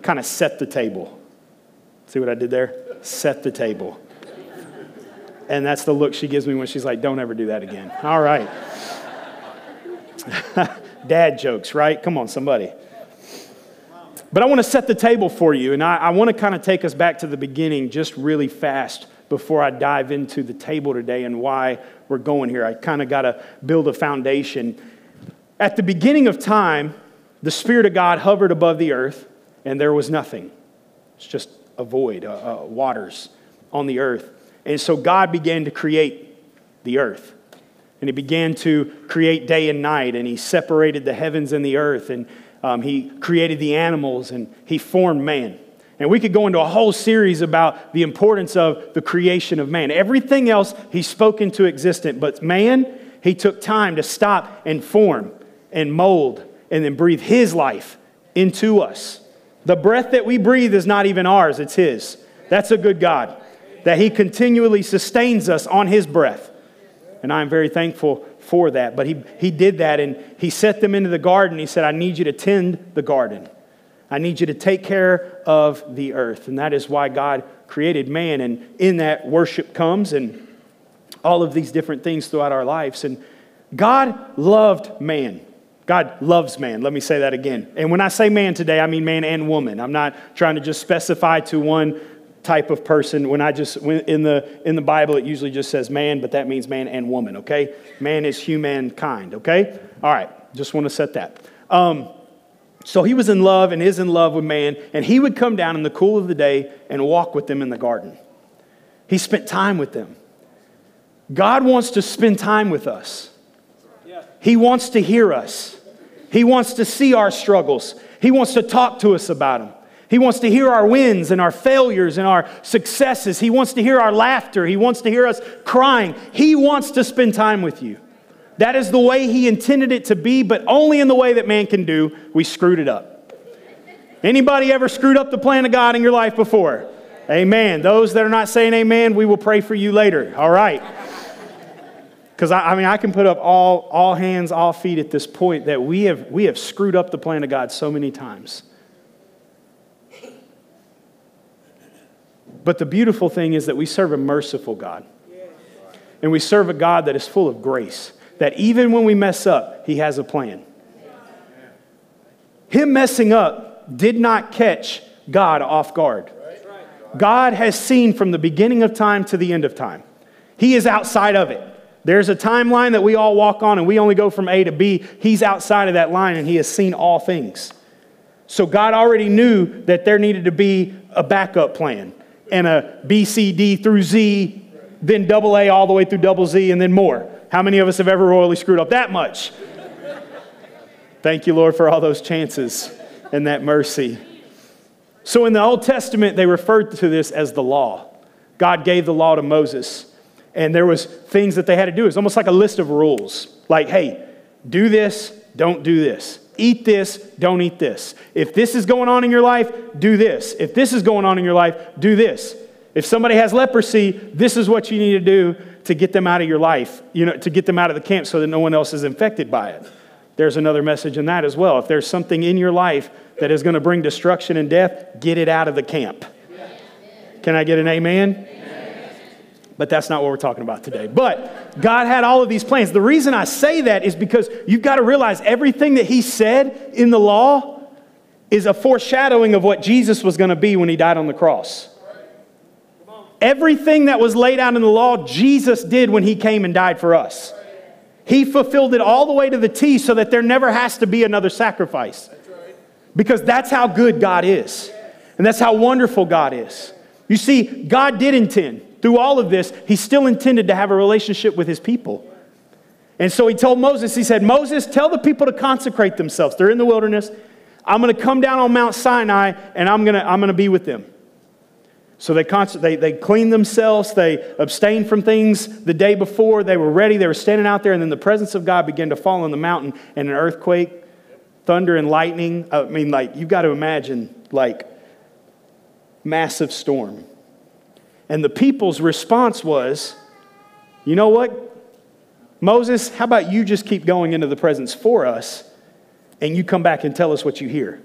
kind of set the table. See what I did there? Set the table. And that's the look she gives me when she's like, don't ever do that again. All right. Dad jokes, right? Come on, somebody. But I want to set the table for you, and I, I want to kind of take us back to the beginning just really fast before I dive into the table today and why we're going here. I kind of got to build a foundation. At the beginning of time, the Spirit of God hovered above the earth, and there was nothing. It's just a void, uh, uh, waters on the earth. And so God began to create the earth. And He began to create day and night, and He separated the heavens and the earth, and um, He created the animals, and He formed man. And we could go into a whole series about the importance of the creation of man. Everything else He spoke into existence, but man, He took time to stop and form and mold and then breathe His life into us. The breath that we breathe is not even ours, it's His. That's a good God, that He continually sustains us on His breath. And I'm very thankful for that. But he, he did that and he set them into the garden. He said, I need you to tend the garden. I need you to take care of the earth. And that is why God created man. And in that, worship comes and all of these different things throughout our lives. And God loved man. God loves man. Let me say that again. And when I say man today, I mean man and woman. I'm not trying to just specify to one type of person. When I just when in the in the Bible, it usually just says man, but that means man and woman. Okay, man is humankind. Okay, all right. Just want to set that. Um, so he was in love and is in love with man, and he would come down in the cool of the day and walk with them in the garden. He spent time with them. God wants to spend time with us. He wants to hear us. He wants to see our struggles. He wants to talk to us about them. He wants to hear our wins and our failures and our successes. He wants to hear our laughter. He wants to hear us crying. He wants to spend time with you. That is the way He intended it to be, but only in the way that man can do. We screwed it up. Anybody ever screwed up the plan of God in your life before? Amen. Those that are not saying amen, we will pray for you later. All right. Because I, I, mean, I can put up all, all hands, all feet at this point that we have, we have screwed up the plan of God so many times. But the beautiful thing is that we serve a merciful God. And we serve a God that is full of grace, that even when we mess up, He has a plan. Him messing up did not catch God off guard. God has seen from the beginning of time to the end of time, He is outside of it. There's a timeline that we all walk on, and we only go from A to B. He's outside of that line, and He has seen all things. So God already knew that there needed to be a backup plan and a B, C, D through Z, then double A all the way through double Z, and then more. How many of us have ever royally screwed up that much? Thank you, Lord, for all those chances and that mercy. So in the Old Testament, they referred to this as the law. God gave the law to Moses, and there was things that they had to do. It's almost like a list of rules. Like, hey, do this, don't do this. Eat this, don't eat this. If this is going on in your life, do this. If this is going on in your life, do this. If somebody has leprosy, this is what you need to do to get them out of your life, you know, to get them out of the camp so that no one else is infected by it. There's another message in that as well. If there's something in your life that is going to bring destruction and death, get it out of the camp. Can I get an amen? But that's not what we're talking about today. But God had all of these plans. The reason I say that is because you've got to realize everything that He said in the law is a foreshadowing of what Jesus was going to be when He died on the cross. Everything that was laid out in the law, Jesus did when He came and died for us. He fulfilled it all the way to the T so that there never has to be another sacrifice. Because that's how good God is. And that's how wonderful God is. You see, God did intend through all of this, he still intended to have a relationship with his people. And so he told Moses, he said, Moses, tell the people to consecrate themselves. They're in the wilderness. I'm going to come down on Mount Sinai and I'm going to, I'm going to be with them. So they, they, they cleaned themselves, they abstained from things the day before, they were ready, they were standing out there, and then the presence of God began to fall on the mountain, and an earthquake, thunder, and lightning. I mean, like, you've got to imagine, like, massive storm. And the people's response was, you know what? Moses, how about you just keep going into the presence for us and you come back and tell us what you hear?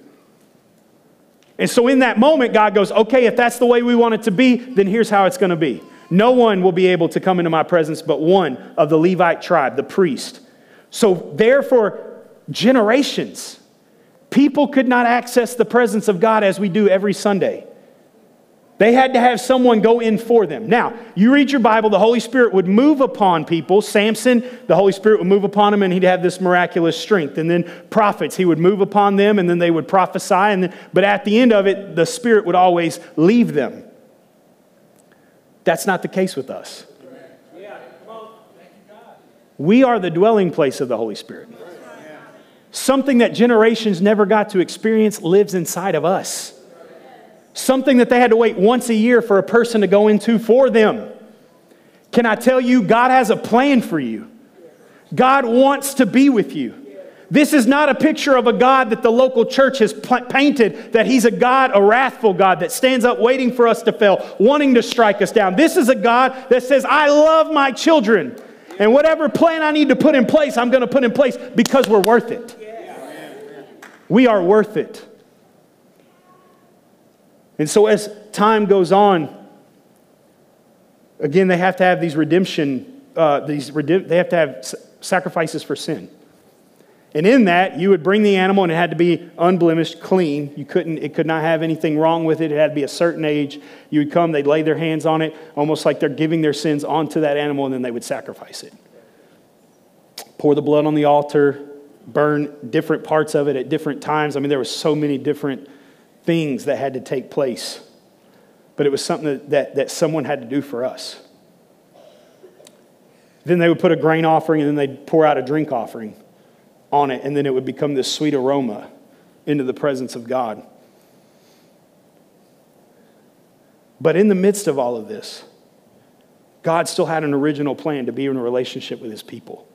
And so in that moment, God goes, okay, if that's the way we want it to be, then here's how it's going to be. No one will be able to come into my presence but one of the Levite tribe, the priest. So, therefore, generations, people could not access the presence of God as we do every Sunday. They had to have someone go in for them. Now, you read your Bible, the Holy Spirit would move upon people. Samson, the Holy Spirit would move upon him and he'd have this miraculous strength. And then prophets, he would move upon them and then they would prophesy. And then, but at the end of it, the Spirit would always leave them. That's not the case with us. We are the dwelling place of the Holy Spirit. Something that generations never got to experience lives inside of us something that they had to wait once a year for a person to go into for them. Can I tell you, God has a plan for you? God wants to be with you. This is not a picture of a God that the local church has painted, that he's a God, a wrathful God that stands up waiting for us to fail, wanting to strike us down. This is a God that says, I love my children. And whatever plan I need to put in place, I'm going to put in place because we're worth it. We are worth it. And so as time goes on, again, they have to have these redemption, uh, these they have to have sacrifices for sin. And in that, you would bring the animal and it had to be unblemished, clean. You couldn't, it could not have anything wrong with it. It had to be a certain age. You would come, they'd lay their hands on it, almost like they're giving their sins onto that animal, and then they would sacrifice it. Pour the blood on the altar, burn different parts of it at different times. I mean, there were so many different things that had to take place, but it was something that, that, that someone had to do for us. Then they would put a grain offering and then they'd pour out a drink offering on it, and then it would become this sweet aroma into the presence of God. But in the midst of all of this, God still had an original plan to be in a relationship with his people.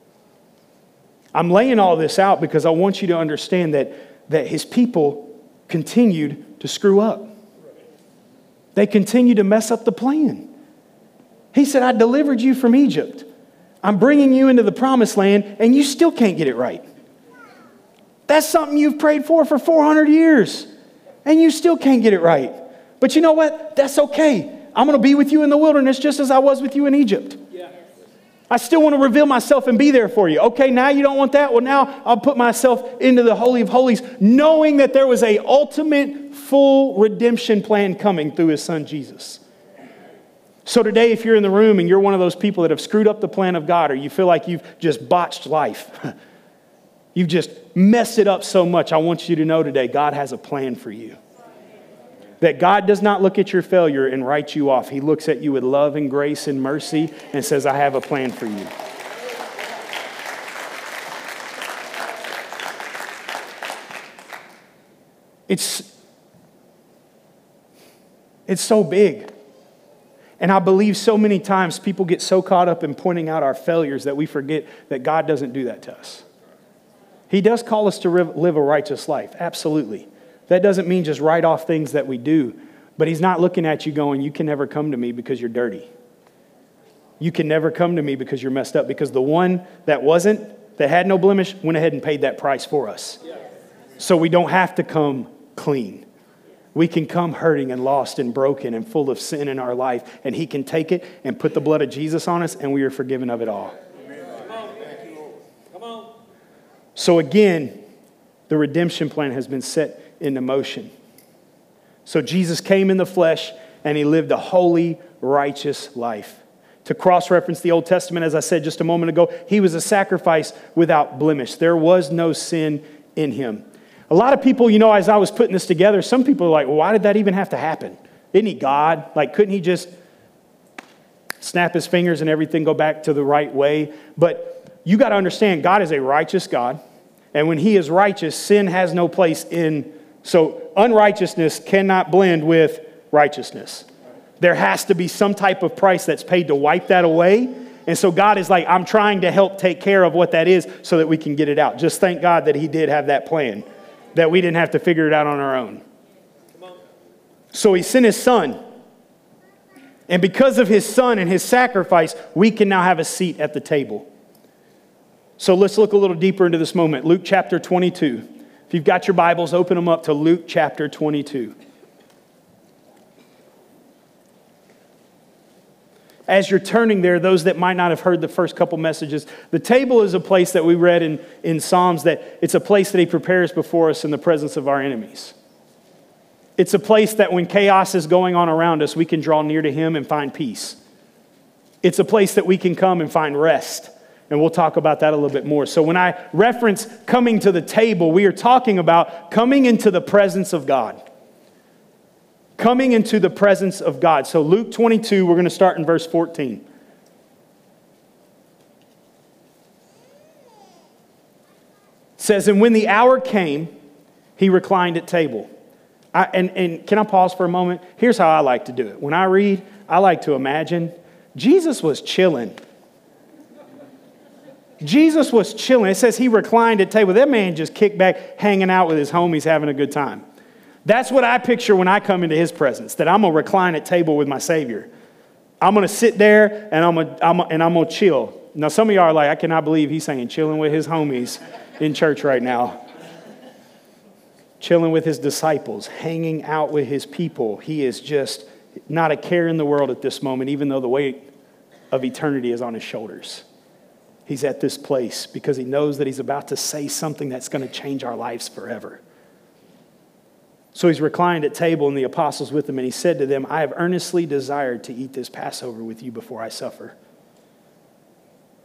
I'm laying all this out because I want you to understand that, that his people continued to screw up. They continued to mess up the plan. He said, I delivered you from Egypt. I'm bringing you into the promised land, and you still can't get it right. That's something you've prayed for for 400 years, and you still can't get it right. But you know what? That's okay. I'm going to be with you in the wilderness just as I was with you in Egypt. I still want to reveal myself and be there for you. Okay, now you don't want that. Well, now I'll put myself into the holy of holies, knowing that there was a ultimate full redemption plan coming through his son Jesus. So today if you're in the room and you're one of those people that have screwed up the plan of God or you feel like you've just botched life, you've just messed it up so much, I want you to know today God has a plan for you that God does not look at your failure and write you off. He looks at you with love and grace and mercy and says, I have a plan for you. It's, it's so big. And I believe so many times people get so caught up in pointing out our failures that we forget that God doesn't do that to us. He does call us to live a righteous life, absolutely. That doesn't mean just write off things that we do, but He's not looking at you going, You can never come to me because you're dirty. You can never come to me because you're messed up, because the one that wasn't, that had no blemish, went ahead and paid that price for us. So we don't have to come clean. We can come hurting and lost and broken and full of sin in our life, and He can take it and put the blood of Jesus on us, and we are forgiven of it all. So, again, the redemption plan has been set into motion. So Jesus came in the flesh and he lived a holy, righteous life. To cross reference the Old Testament, as I said just a moment ago, he was a sacrifice without blemish. There was no sin in him. A lot of people, you know, as I was putting this together, some people are like, well, why did that even have to happen? Isn't he God? Like, couldn't he just snap his fingers and everything go back to the right way? But you got to understand, God is a righteous God. And when he is righteous, sin has no place in so unrighteousness cannot blend with righteousness. There has to be some type of price that's paid to wipe that away. And so God is like, I'm trying to help take care of what that is so that we can get it out. Just thank God that He did have that plan, that we didn't have to figure it out on our own. So He sent His Son. And because of His Son and His sacrifice, we can now have a seat at the table. So let's look a little deeper into this moment. Luke chapter 22. You've got your Bibles, open them up to Luke chapter 22. As you're turning there, those that might not have heard the first couple messages, the table is a place that we read in, in Psalms that it's a place that He prepares before us in the presence of our enemies. It's a place that when chaos is going on around us, we can draw near to Him and find peace. It's a place that we can come and find rest. And we'll talk about that a little bit more. So, when I reference coming to the table, we are talking about coming into the presence of God coming into the presence of God. So, Luke 22, we're going to start in verse 14. says, And when the hour came, he reclined at table. I, and, and can I pause for a moment? Here's how I like to do it. When I read, I like to imagine Jesus was chilling. Jesus was chilling. It says he reclined at table. That man just kicked back, hanging out with his homies, having a good time. That's what I picture when I come into his presence, that I'm going to recline at table with my Savior. I'm going to sit there and I'm going I'm to chill. Now, some of y'all are like, I cannot believe he's saying chilling with his homies in church right now. Chilling with his disciples, hanging out with his people. He is just not a care in the world at this moment, even though the weight of eternity is on his shoulders. He's at this place because he knows that he's about to say something that's going to change our lives forever. So he's reclined at table, and the apostles with him, and he said to them, I have earnestly desired to eat this Passover with you before I suffer.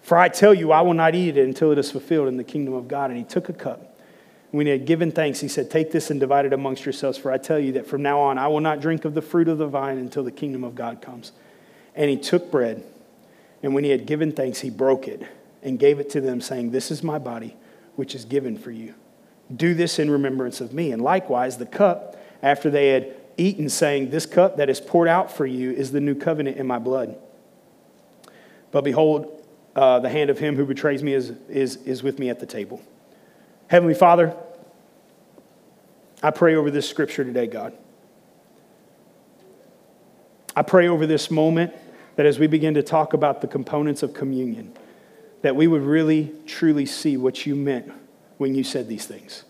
For I tell you, I will not eat it until it is fulfilled in the kingdom of God. And he took a cup. When he had given thanks, he said, Take this and divide it amongst yourselves, for I tell you that from now on I will not drink of the fruit of the vine until the kingdom of God comes. And he took bread, and when he had given thanks, he broke it and gave it to them, saying, This is my body, which is given for you. Do this in remembrance of me. And likewise, the cup, after they had eaten, saying, This cup that is poured out for you is the new covenant in my blood. But behold, uh, the hand of him who betrays me is, is, is with me at the table. Heavenly Father, I pray over this scripture today, God. I pray over this moment that as we begin to talk about the components of communion, that we would really, truly see what you meant when you said these things.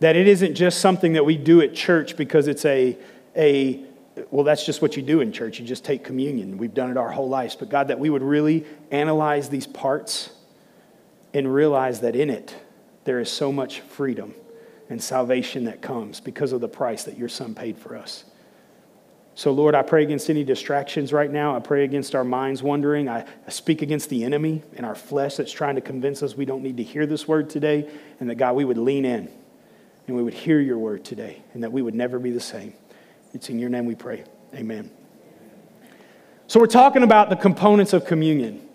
That it isn't just something that we do at church because it's a, a well, that's just what you do in church. You just take communion. We've done it our whole lives. But God, that we would really analyze these parts and realize that in it, there is so much freedom and salvation that comes because of the price that your son paid for us. So, Lord, I pray against any distractions right now. I pray against our minds wandering. I, I speak against the enemy and our flesh that's trying to convince us we don't need to hear this word today. And that, God, we would lean in and we would hear your word today and that we would never be the same. It's in your name we pray. Amen. So, we're talking about the components of communion.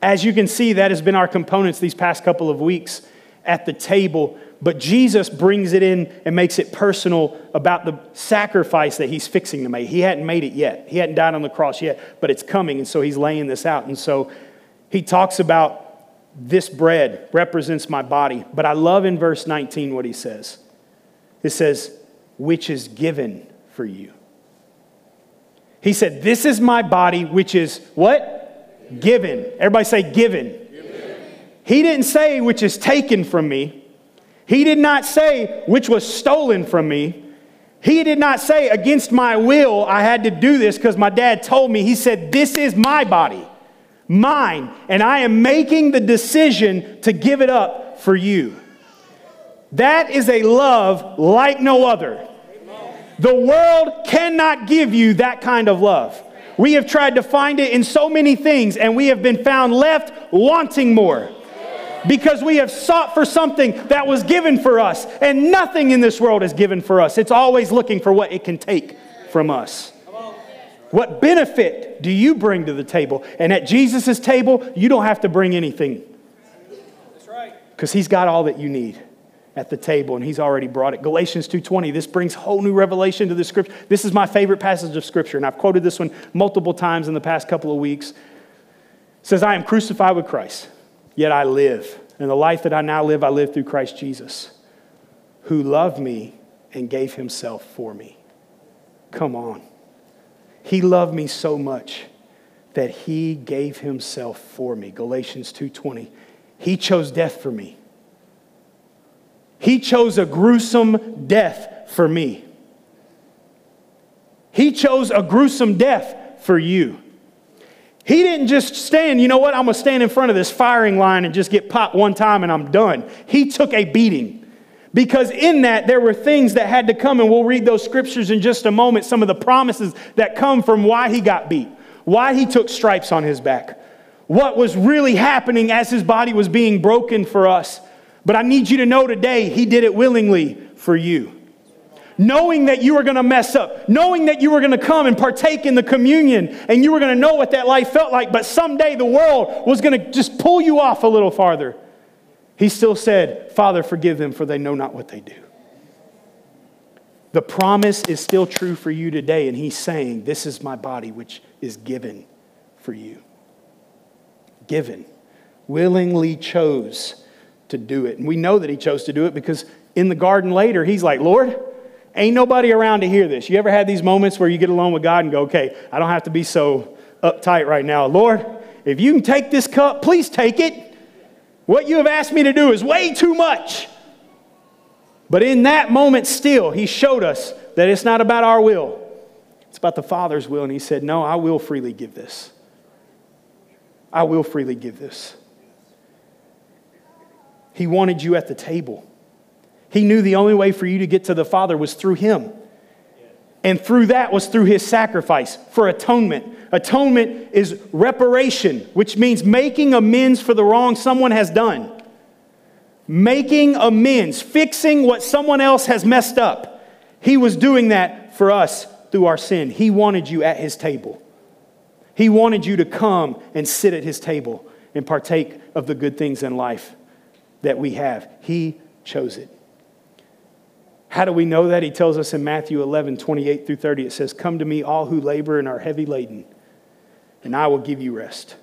As you can see, that has been our components these past couple of weeks at the table but Jesus brings it in and makes it personal about the sacrifice that he's fixing to make. He hadn't made it yet, he hadn't died on the cross yet, but it's coming. And so he's laying this out. And so he talks about this bread represents my body. But I love in verse 19 what he says it says, which is given for you. He said, This is my body, which is what? Given. Everybody say, given. given. He didn't say, which is taken from me. He did not say, which was stolen from me. He did not say, against my will, I had to do this because my dad told me. He said, This is my body, mine, and I am making the decision to give it up for you. That is a love like no other. The world cannot give you that kind of love. We have tried to find it in so many things, and we have been found left wanting more because we have sought for something that was given for us, and nothing in this world is given for us. It's always looking for what it can take from us. What benefit do you bring to the table? And at Jesus' table, you don't have to bring anything. That's right. Because he's got all that you need at the table and he's already brought it. Galatians 2:20. This brings whole new revelation to the scripture. This is my favorite passage of scripture and I've quoted this one multiple times in the past couple of weeks. It says I am crucified with Christ. Yet I live. And the life that I now live, I live through Christ Jesus, who loved me and gave himself for me. Come on. He loved me so much that he gave himself for me. Galatians 2:20. He chose death for me. He chose a gruesome death for me. He chose a gruesome death for you. He didn't just stand, you know what, I'm gonna stand in front of this firing line and just get popped one time and I'm done. He took a beating. Because in that, there were things that had to come, and we'll read those scriptures in just a moment, some of the promises that come from why he got beat, why he took stripes on his back, what was really happening as his body was being broken for us. But I need you to know today, he did it willingly for you knowing that you were going to mess up, knowing that you were going to come and partake in the communion and you were going to know what that life felt like, but someday the world was going to just pull you off a little farther. He still said, Father, forgive them, for they know not what they do. The promise is still true for you today, and he's saying, This is my body, which is given for you. Given. Willingly chose to do it. And we know that he chose to do it because in the garden later, he's like, Lord, Ain't nobody around to hear this. You ever had these moments where you get alone with God and go, okay, I don't have to be so uptight right now. Lord, if you can take this cup, please take it. What you have asked me to do is way too much. But in that moment, still, He showed us that it's not about our will, it's about the Father's will. And He said, No, I will freely give this. I will freely give this. He wanted you at the table. He knew the only way for you to get to the Father was through Him. And through that was through His sacrifice for atonement. Atonement is reparation, which means making amends for the wrong someone has done. Making amends, fixing what someone else has messed up. He was doing that for us through our sin. He wanted you at His table. He wanted you to come and sit at His table and partake of the good things in life that we have. He chose it. How do we know that? He tells us in Matthew 11, 28 through 30. It says, Come to me, all who labor and are heavy laden, and I will give you rest.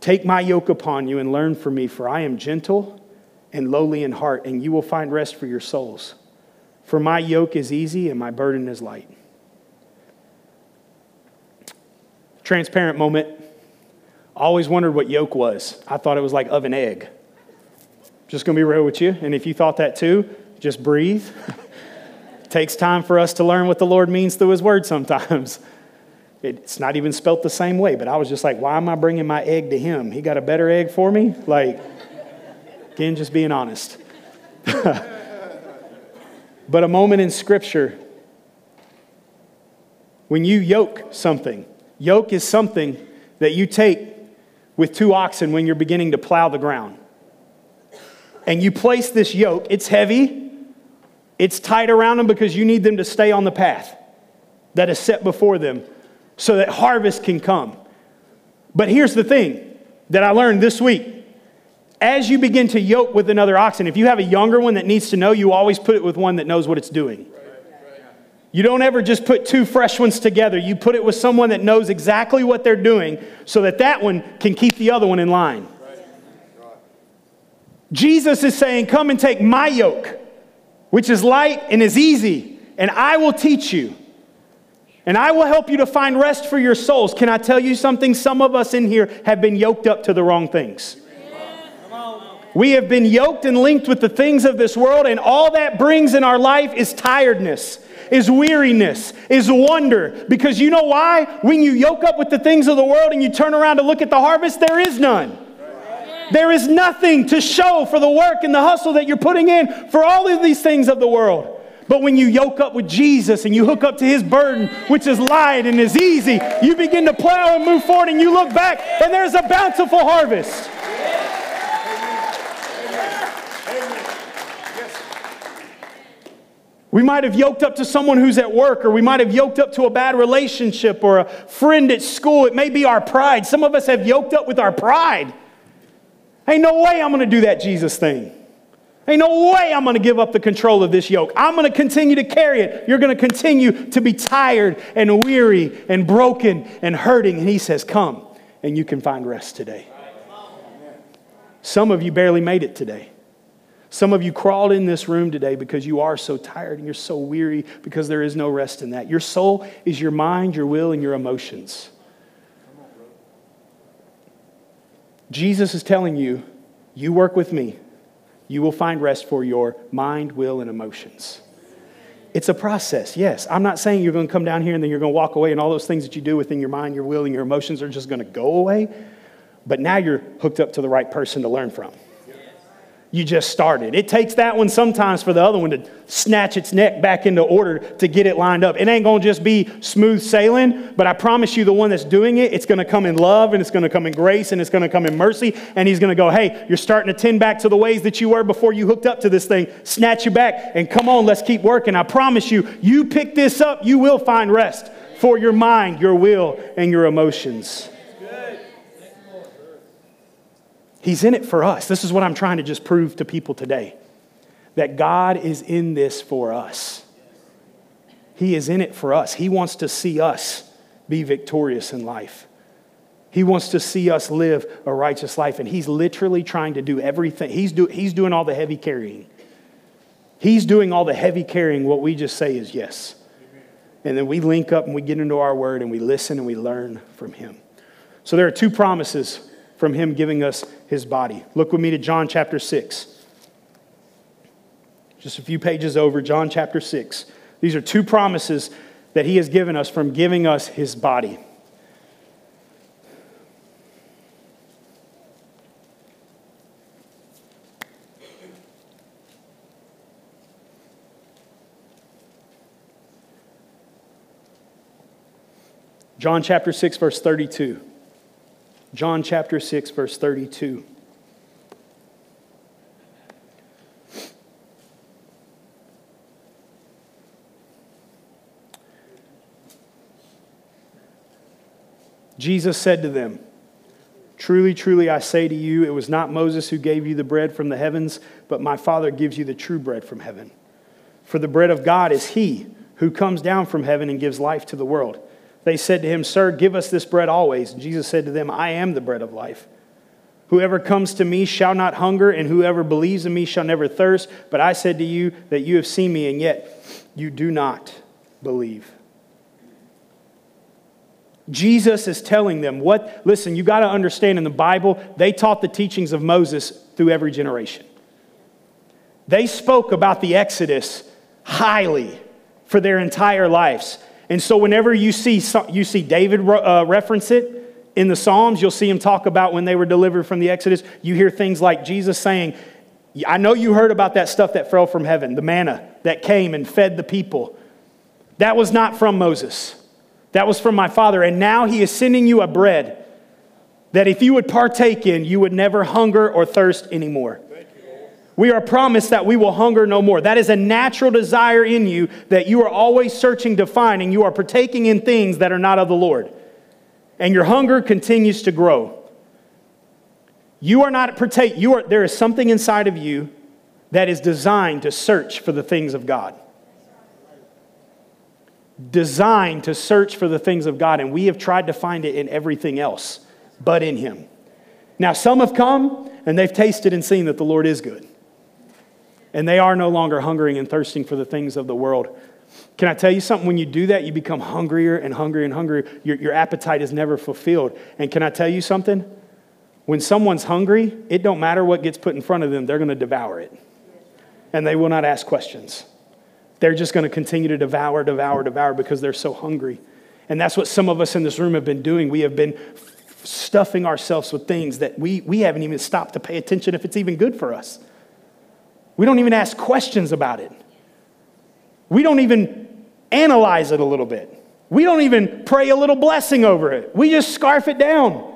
Take my yoke upon you and learn from me, for I am gentle and lowly in heart, and you will find rest for your souls. For my yoke is easy and my burden is light. Transparent moment. Always wondered what yoke was. I thought it was like of an egg. Just gonna be real with you. And if you thought that too, just breathe. takes time for us to learn what the Lord means through His Word sometimes. It's not even spelt the same way, but I was just like, why am I bringing my egg to Him? He got a better egg for me? Like, again, just being honest. but a moment in Scripture, when you yoke something, yoke is something that you take with two oxen when you're beginning to plow the ground. And you place this yoke, it's heavy, it's tight around them because you need them to stay on the path that is set before them so that harvest can come. But here's the thing that I learned this week. As you begin to yoke with another oxen, if you have a younger one that needs to know, you always put it with one that knows what it's doing. You don't ever just put two fresh ones together. You put it with someone that knows exactly what they're doing so that that one can keep the other one in line. Jesus is saying, Come and take my yoke which is light and is easy, and I will teach you. And I will help you to find rest for your souls. Can I tell you something? Some of us in here have been yoked up to the wrong things. We have been yoked and linked with the things of this world, and all that brings in our life is tiredness, is weariness, is wonder. Because you know why? When you yoke up with the things of the world and you turn around to look at the harvest, there is none. There is nothing to show for the work and the hustle that you're putting in for all of these things of the world. But when you yoke up with Jesus and you hook up to his burden, which is light and is easy, you begin to plow and move forward and you look back and there's a bountiful harvest. We might have yoked up to someone who's at work, or we might have yoked up to a bad relationship or a friend at school. It may be our pride. Some of us have yoked up with our pride. Ain't no way I'm going to do that Jesus thing. Ain't no way I'm going to give up the control of this yoke. I'm going to continue to carry it. You're going to continue to be tired and weary and broken and hurting. And he says, Come, and you can find rest today. Some of you barely made it today. Some of you crawled in this room today because you are so tired and you're so weary because there is no rest in that. Your soul is your mind, your will, and your emotions. Jesus is telling you, you work with me, you will find rest for your mind, will, and emotions. It's a process, yes. I'm not saying you're going to come down here and then you're going to walk away and all those things that you do within your mind, your will, and your emotions are just going to go away. But now you're hooked up to the right person to learn from you just started. It takes that one sometimes for the other one to snatch its neck back into order to get it lined up. It ain't gonna just be smooth sailing, but I promise you, the one that's doing it, it's gonna come in love and it's gonna come in grace and it's gonna come in mercy. And he's gonna go, hey, you're starting to tend back to the ways that you were before you hooked up to this thing. Snatch you back and come on, let's keep working. I promise you, you pick this up, you will find rest for your mind, your will, and your emotions. He's in it for us. This is what I'm trying to just prove to people today that God is in this for us. He is in it for us. He wants to see us be victorious in life. He wants to see us live a righteous life, and He's literally trying to do everything. He's, do, he's doing all the heavy carrying. He's doing all the heavy carrying. What we just say is yes. And then we link up and we get into our word and we listen and we learn from Him. So there are two promises from him giving us his body. Look with me to John chapter 6. Just a few pages over, John chapter 6. These are two promises that he has given us from giving us his body. John chapter 6, verse 32. John chapter 6, verse 32. Jesus said to them, Truly, truly, I say to you, it was not Moses who gave you the bread from the heavens, but my Father gives you the true bread from heaven. For the bread of God is he who comes down from heaven and gives life to the world. They said to him, Sir, give us this bread always. And Jesus said to them, I am the bread of life. Whoever comes to me shall not hunger, and whoever believes in me shall never thirst. But I said to you that you have seen me, and yet you do not believe. Jesus is telling them what, listen, you got to understand in the Bible, they taught the teachings of Moses through every generation. They spoke about the Exodus highly for their entire lives. And so, whenever you see, you see David uh, reference it in the Psalms, you'll see him talk about when they were delivered from the Exodus. You hear things like Jesus saying, I know you heard about that stuff that fell from heaven, the manna that came and fed the people. That was not from Moses, that was from my Father. And now he is sending you a bread that if you would partake in, you would never hunger or thirst anymore. We are promised that we will hunger no more. That is a natural desire in you that you are always searching to find, and you are partaking in things that are not of the Lord. And your hunger continues to grow. You are not partake, you are, there is something inside of you that is designed to search for the things of God. Designed to search for the things of God, and we have tried to find it in everything else but in Him. Now, some have come and they've tasted and seen that the Lord is good and they are no longer hungering and thirsting for the things of the world. Can I tell you something? When you do that, you become hungrier and hungrier and hungrier. Your, your appetite is never fulfilled. And can I tell you something? When someone's hungry, it don't matter what gets put in front of them, they're going to devour it. And they will not ask questions. They're just going to continue to devour, devour, devour because they're so hungry. And that's what some of us in this room have been doing. We have been stuffing ourselves with things that we, we haven't even stopped to pay attention if it's even good for us. We don't even ask questions about it. We don't even analyze it a little bit. We don't even pray a little blessing over it. We just scarf it down.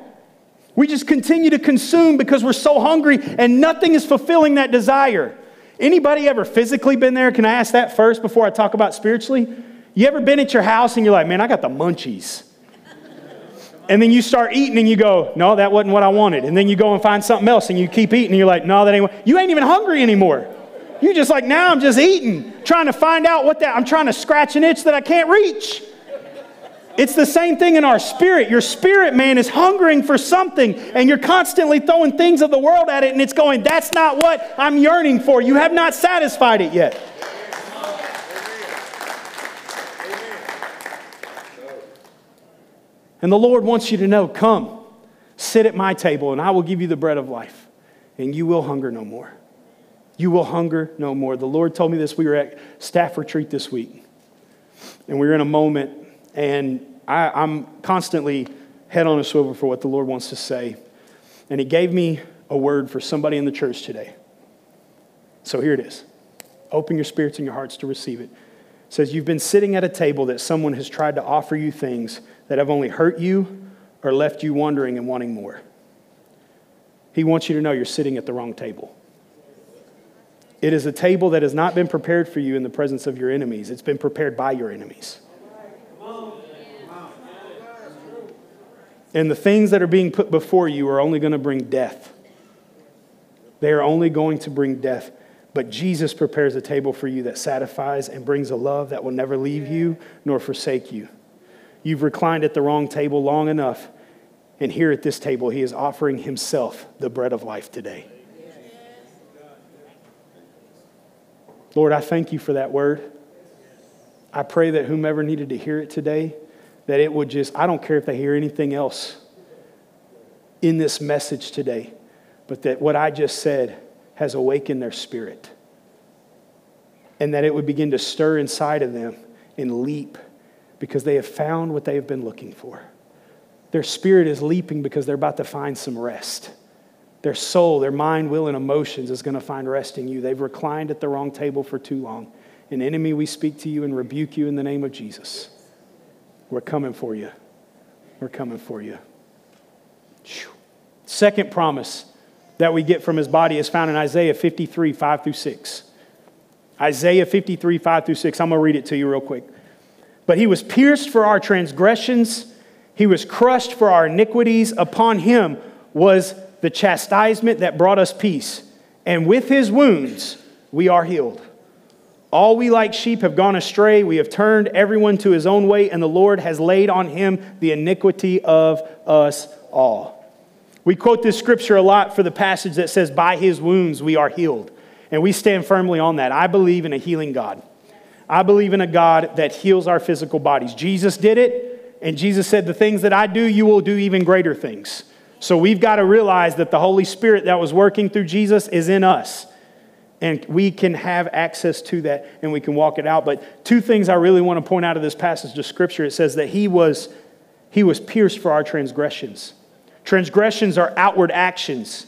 We just continue to consume because we're so hungry and nothing is fulfilling that desire. Anybody ever physically been there? Can I ask that first before I talk about spiritually? You ever been at your house and you're like, man, I got the munchies. And then you start eating and you go, no, that wasn't what I wanted. And then you go and find something else and you keep eating and you're like, no, that ain't what. You ain't even hungry anymore. You're just like, now I'm just eating, trying to find out what that, I'm trying to scratch an itch that I can't reach. It's the same thing in our spirit. Your spirit, man, is hungering for something, and you're constantly throwing things of the world at it, and it's going, That's not what I'm yearning for. You have not satisfied it yet. And the Lord wants you to know come, sit at my table, and I will give you the bread of life, and you will hunger no more. You will hunger no more. The Lord told me this. We were at staff retreat this week, and we were in a moment, and I, I'm constantly head on a swivel for what the Lord wants to say. And He gave me a word for somebody in the church today. So here it is. Open your spirits and your hearts to receive it. Says, You've been sitting at a table that someone has tried to offer you things that have only hurt you or left you wondering and wanting more. He wants you to know you're sitting at the wrong table. It is a table that has not been prepared for you in the presence of your enemies, it's been prepared by your enemies. And the things that are being put before you are only going to bring death. They are only going to bring death. But Jesus prepares a table for you that satisfies and brings a love that will never leave you nor forsake you. You've reclined at the wrong table long enough. And here at this table, he is offering himself the bread of life today. Lord, I thank you for that word. I pray that whomever needed to hear it today, that it would just, I don't care if they hear anything else in this message today, but that what I just said has awakened their spirit. And that it would begin to stir inside of them and leap because they have found what they have been looking for. Their spirit is leaping because they're about to find some rest. Their soul, their mind, will, and emotions is going to find rest in you. They've reclined at the wrong table for too long. An enemy, we speak to you and rebuke you in the name of Jesus. We're coming for you. We're coming for you. Second promise that we get from his body is found in Isaiah 53, 5 through 6. Isaiah 53, 5 through 6. I'm going to read it to you real quick. But he was pierced for our transgressions, he was crushed for our iniquities. Upon him was the chastisement that brought us peace. And with his wounds, we are healed. All we like sheep have gone astray. We have turned everyone to his own way, and the Lord has laid on him the iniquity of us all. We quote this scripture a lot for the passage that says, By his wounds we are healed. And we stand firmly on that. I believe in a healing God. I believe in a God that heals our physical bodies. Jesus did it, and Jesus said, The things that I do, you will do even greater things. So we've got to realize that the Holy Spirit that was working through Jesus is in us. And we can have access to that and we can walk it out. But two things I really want to point out of this passage of Scripture it says that he was, he was pierced for our transgressions. Transgressions are outward actions.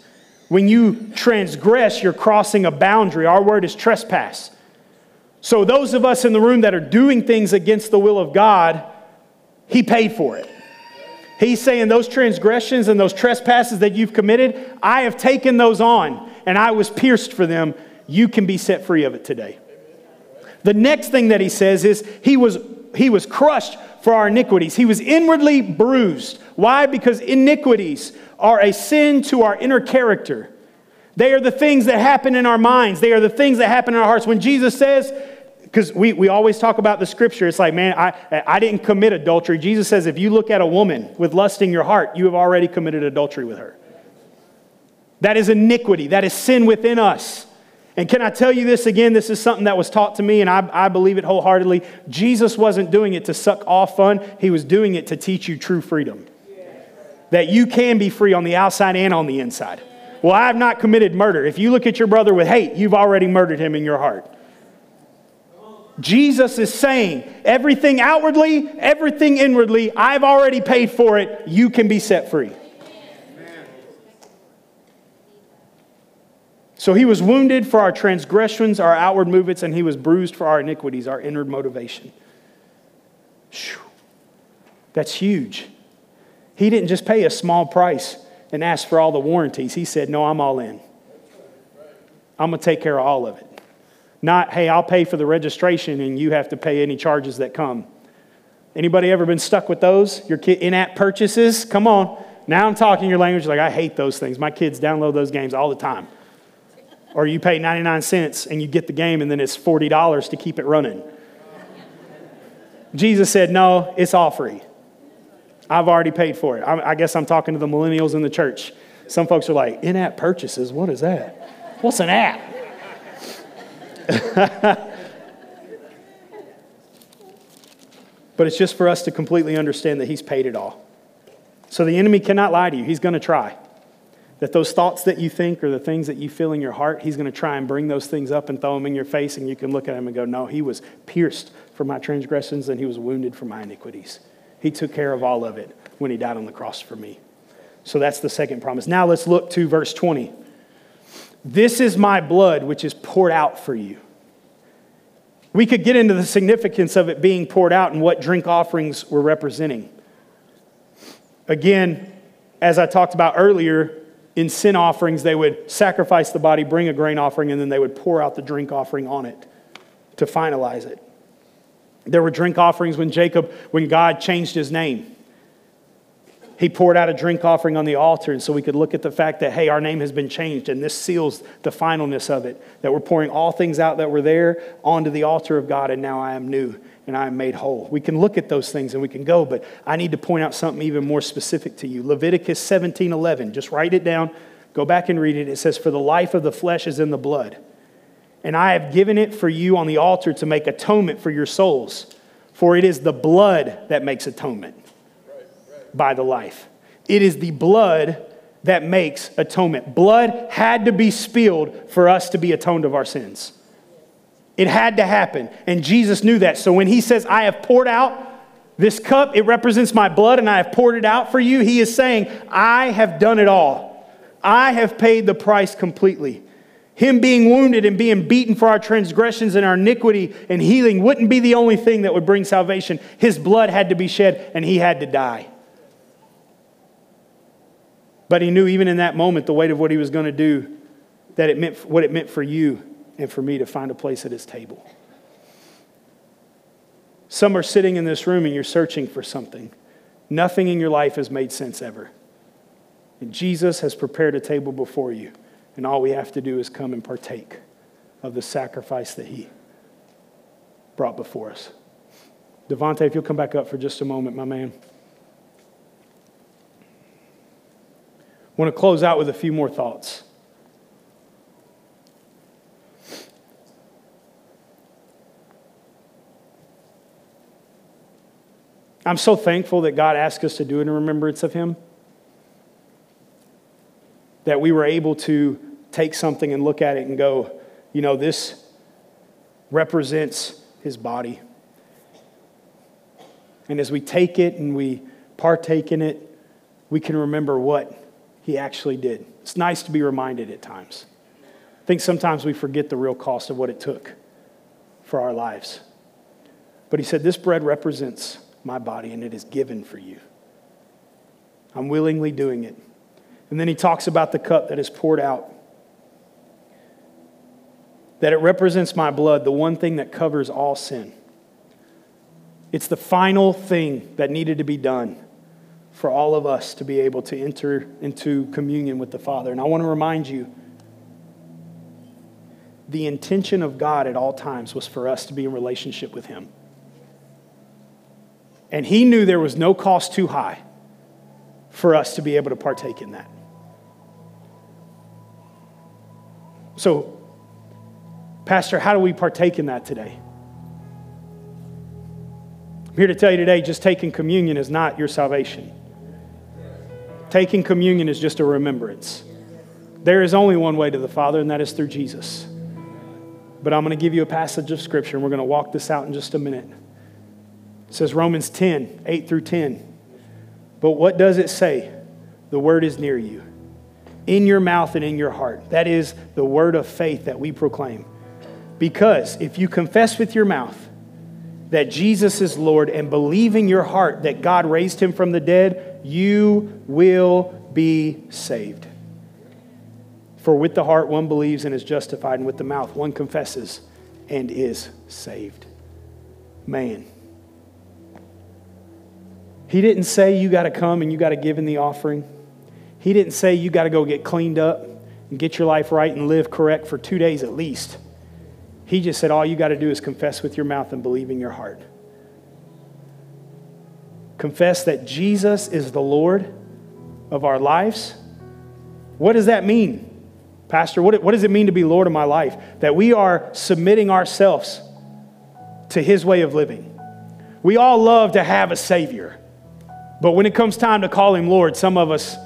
When you transgress, you're crossing a boundary. Our word is trespass. So, those of us in the room that are doing things against the will of God, He paid for it. He's saying those transgressions and those trespasses that you've committed, I have taken those on and I was pierced for them. You can be set free of it today. The next thing that he says is he was, he was crushed for our iniquities. He was inwardly bruised. Why? Because iniquities are a sin to our inner character. They are the things that happen in our minds, they are the things that happen in our hearts. When Jesus says, because we, we always talk about the scripture, it's like, man, I, I didn't commit adultery. Jesus says, if you look at a woman with lust in your heart, you have already committed adultery with her. That is iniquity, that is sin within us. And can I tell you this again? This is something that was taught to me, and I, I believe it wholeheartedly. Jesus wasn't doing it to suck off fun, He was doing it to teach you true freedom. That you can be free on the outside and on the inside. Well, I have not committed murder. If you look at your brother with hate, you've already murdered him in your heart. Jesus is saying, everything outwardly, everything inwardly, I've already paid for it. You can be set free. So he was wounded for our transgressions, our outward movements, and he was bruised for our iniquities, our inward motivation. Whew. That's huge. He didn't just pay a small price and ask for all the warranties. He said, No, I'm all in. I'm going to take care of all of it. Not, hey, I'll pay for the registration and you have to pay any charges that come. Anybody ever been stuck with those? Your in-app purchases? Come on. Now I'm talking your language like I hate those things. My kids download those games all the time or you pay 99 cents and you get the game and then it's $40 to keep it running. Jesus said, No, it's all free. I've already paid for it. I, guess I'm talking to the millennials in the church. Some folks are like, in app purchases, what is that? What's an app? but it's just for us to completely understand that He's paid it all. So the enemy cannot lie to you, He's going to try. That those thoughts that you think or the things that you feel in your heart, he's going to try and bring those things up and throw them in your face, and you can look at him and go, No, he was pierced for my transgressions and he was wounded for my iniquities. He took care of all of it when he died on the cross for me. So that's the second promise. Now let's look to verse 20. This is my blood, which is poured out for you. We could get into the significance of it being poured out and what drink offerings were representing. Again, as I talked about earlier, in sin offerings, they would sacrifice the body, bring a grain offering, and then they would pour out the drink offering on it to finalize it. There were drink offerings when Jacob, when God changed his name. He poured out a drink offering on the altar, and so we could look at the fact that, hey, our name has been changed, and this seals the finalness of it. That we're pouring all things out that were there onto the altar of God, and now I am new and I am made whole. We can look at those things and we can go, but I need to point out something even more specific to you. Leviticus 17 11. Just write it down, go back and read it. It says, For the life of the flesh is in the blood, and I have given it for you on the altar to make atonement for your souls. For it is the blood that makes atonement by the life. It is the blood that makes atonement. Blood had to be spilled for us to be atoned of our sins. It had to happen. And Jesus knew that. So when he says, I have poured out this cup, it represents my blood, and I have poured it out for you, he is saying, I have done it all. I have paid the price completely. Him being wounded and being beaten for our transgressions and our iniquity and healing wouldn't be the only thing that would bring salvation. His blood had to be shed, and he had to die. But he knew even in that moment the weight of what he was going to do, that it meant what it meant for you and for me to find a place at his table. Some are sitting in this room and you're searching for something. Nothing in your life has made sense ever. And Jesus has prepared a table before you, and all we have to do is come and partake of the sacrifice that he brought before us. Devontae, if you'll come back up for just a moment, my man. I want to close out with a few more thoughts. I'm so thankful that God asked us to do it in remembrance of Him. That we were able to take something and look at it and go, you know, this represents His body. And as we take it and we partake in it, we can remember what He actually did. It's nice to be reminded at times. I think sometimes we forget the real cost of what it took for our lives. But He said, This bread represents my body and it is given for you. I'm willingly doing it. And then he talks about the cup that is poured out. That it represents my blood, the one thing that covers all sin. It's the final thing that needed to be done for all of us to be able to enter into communion with the Father. And I want to remind you the intention of God at all times was for us to be in relationship with Him. And he knew there was no cost too high for us to be able to partake in that. So, Pastor, how do we partake in that today? I'm here to tell you today just taking communion is not your salvation. Taking communion is just a remembrance. There is only one way to the Father, and that is through Jesus. But I'm going to give you a passage of Scripture, and we're going to walk this out in just a minute. It says Romans 10, 8 through 10. But what does it say? The word is near you, in your mouth and in your heart. That is the word of faith that we proclaim. Because if you confess with your mouth that Jesus is Lord and believe in your heart that God raised him from the dead, you will be saved. For with the heart one believes and is justified, and with the mouth one confesses and is saved. Man. He didn't say you got to come and you got to give in the offering. He didn't say you got to go get cleaned up and get your life right and live correct for two days at least. He just said all you got to do is confess with your mouth and believe in your heart. Confess that Jesus is the Lord of our lives. What does that mean? Pastor, what, what does it mean to be Lord of my life? That we are submitting ourselves to His way of living. We all love to have a Savior. But when it comes time to call him Lord, some of us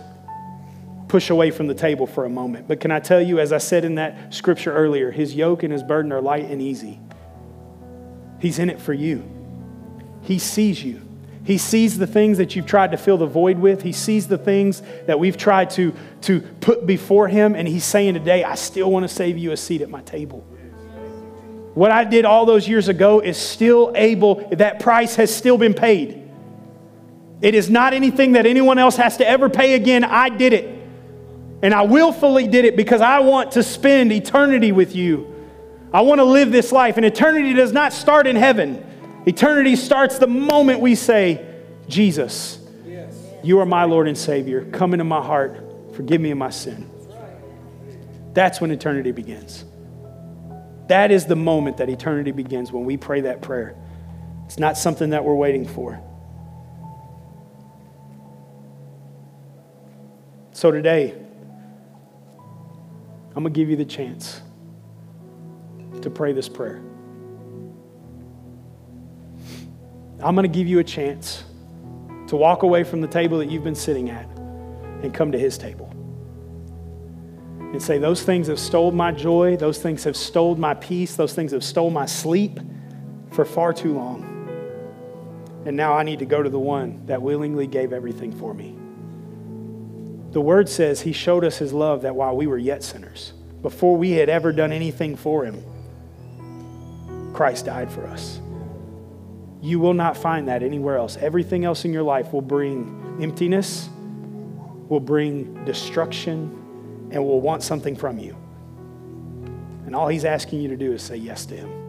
push away from the table for a moment. But can I tell you, as I said in that scripture earlier, his yoke and his burden are light and easy. He's in it for you. He sees you. He sees the things that you've tried to fill the void with. He sees the things that we've tried to, to put before him. And he's saying today, I still want to save you a seat at my table. What I did all those years ago is still able, that price has still been paid. It is not anything that anyone else has to ever pay again. I did it. And I willfully did it because I want to spend eternity with you. I want to live this life. And eternity does not start in heaven, eternity starts the moment we say, Jesus, you are my Lord and Savior. Come into my heart. Forgive me of my sin. That's when eternity begins. That is the moment that eternity begins when we pray that prayer. It's not something that we're waiting for. So today, I'm going to give you the chance to pray this prayer. I'm going to give you a chance to walk away from the table that you've been sitting at and come to his table. And say, Those things have stole my joy, those things have stole my peace, those things have stole my sleep for far too long. And now I need to go to the one that willingly gave everything for me. The word says he showed us his love that while we were yet sinners, before we had ever done anything for him, Christ died for us. You will not find that anywhere else. Everything else in your life will bring emptiness, will bring destruction, and will want something from you. And all he's asking you to do is say yes to him.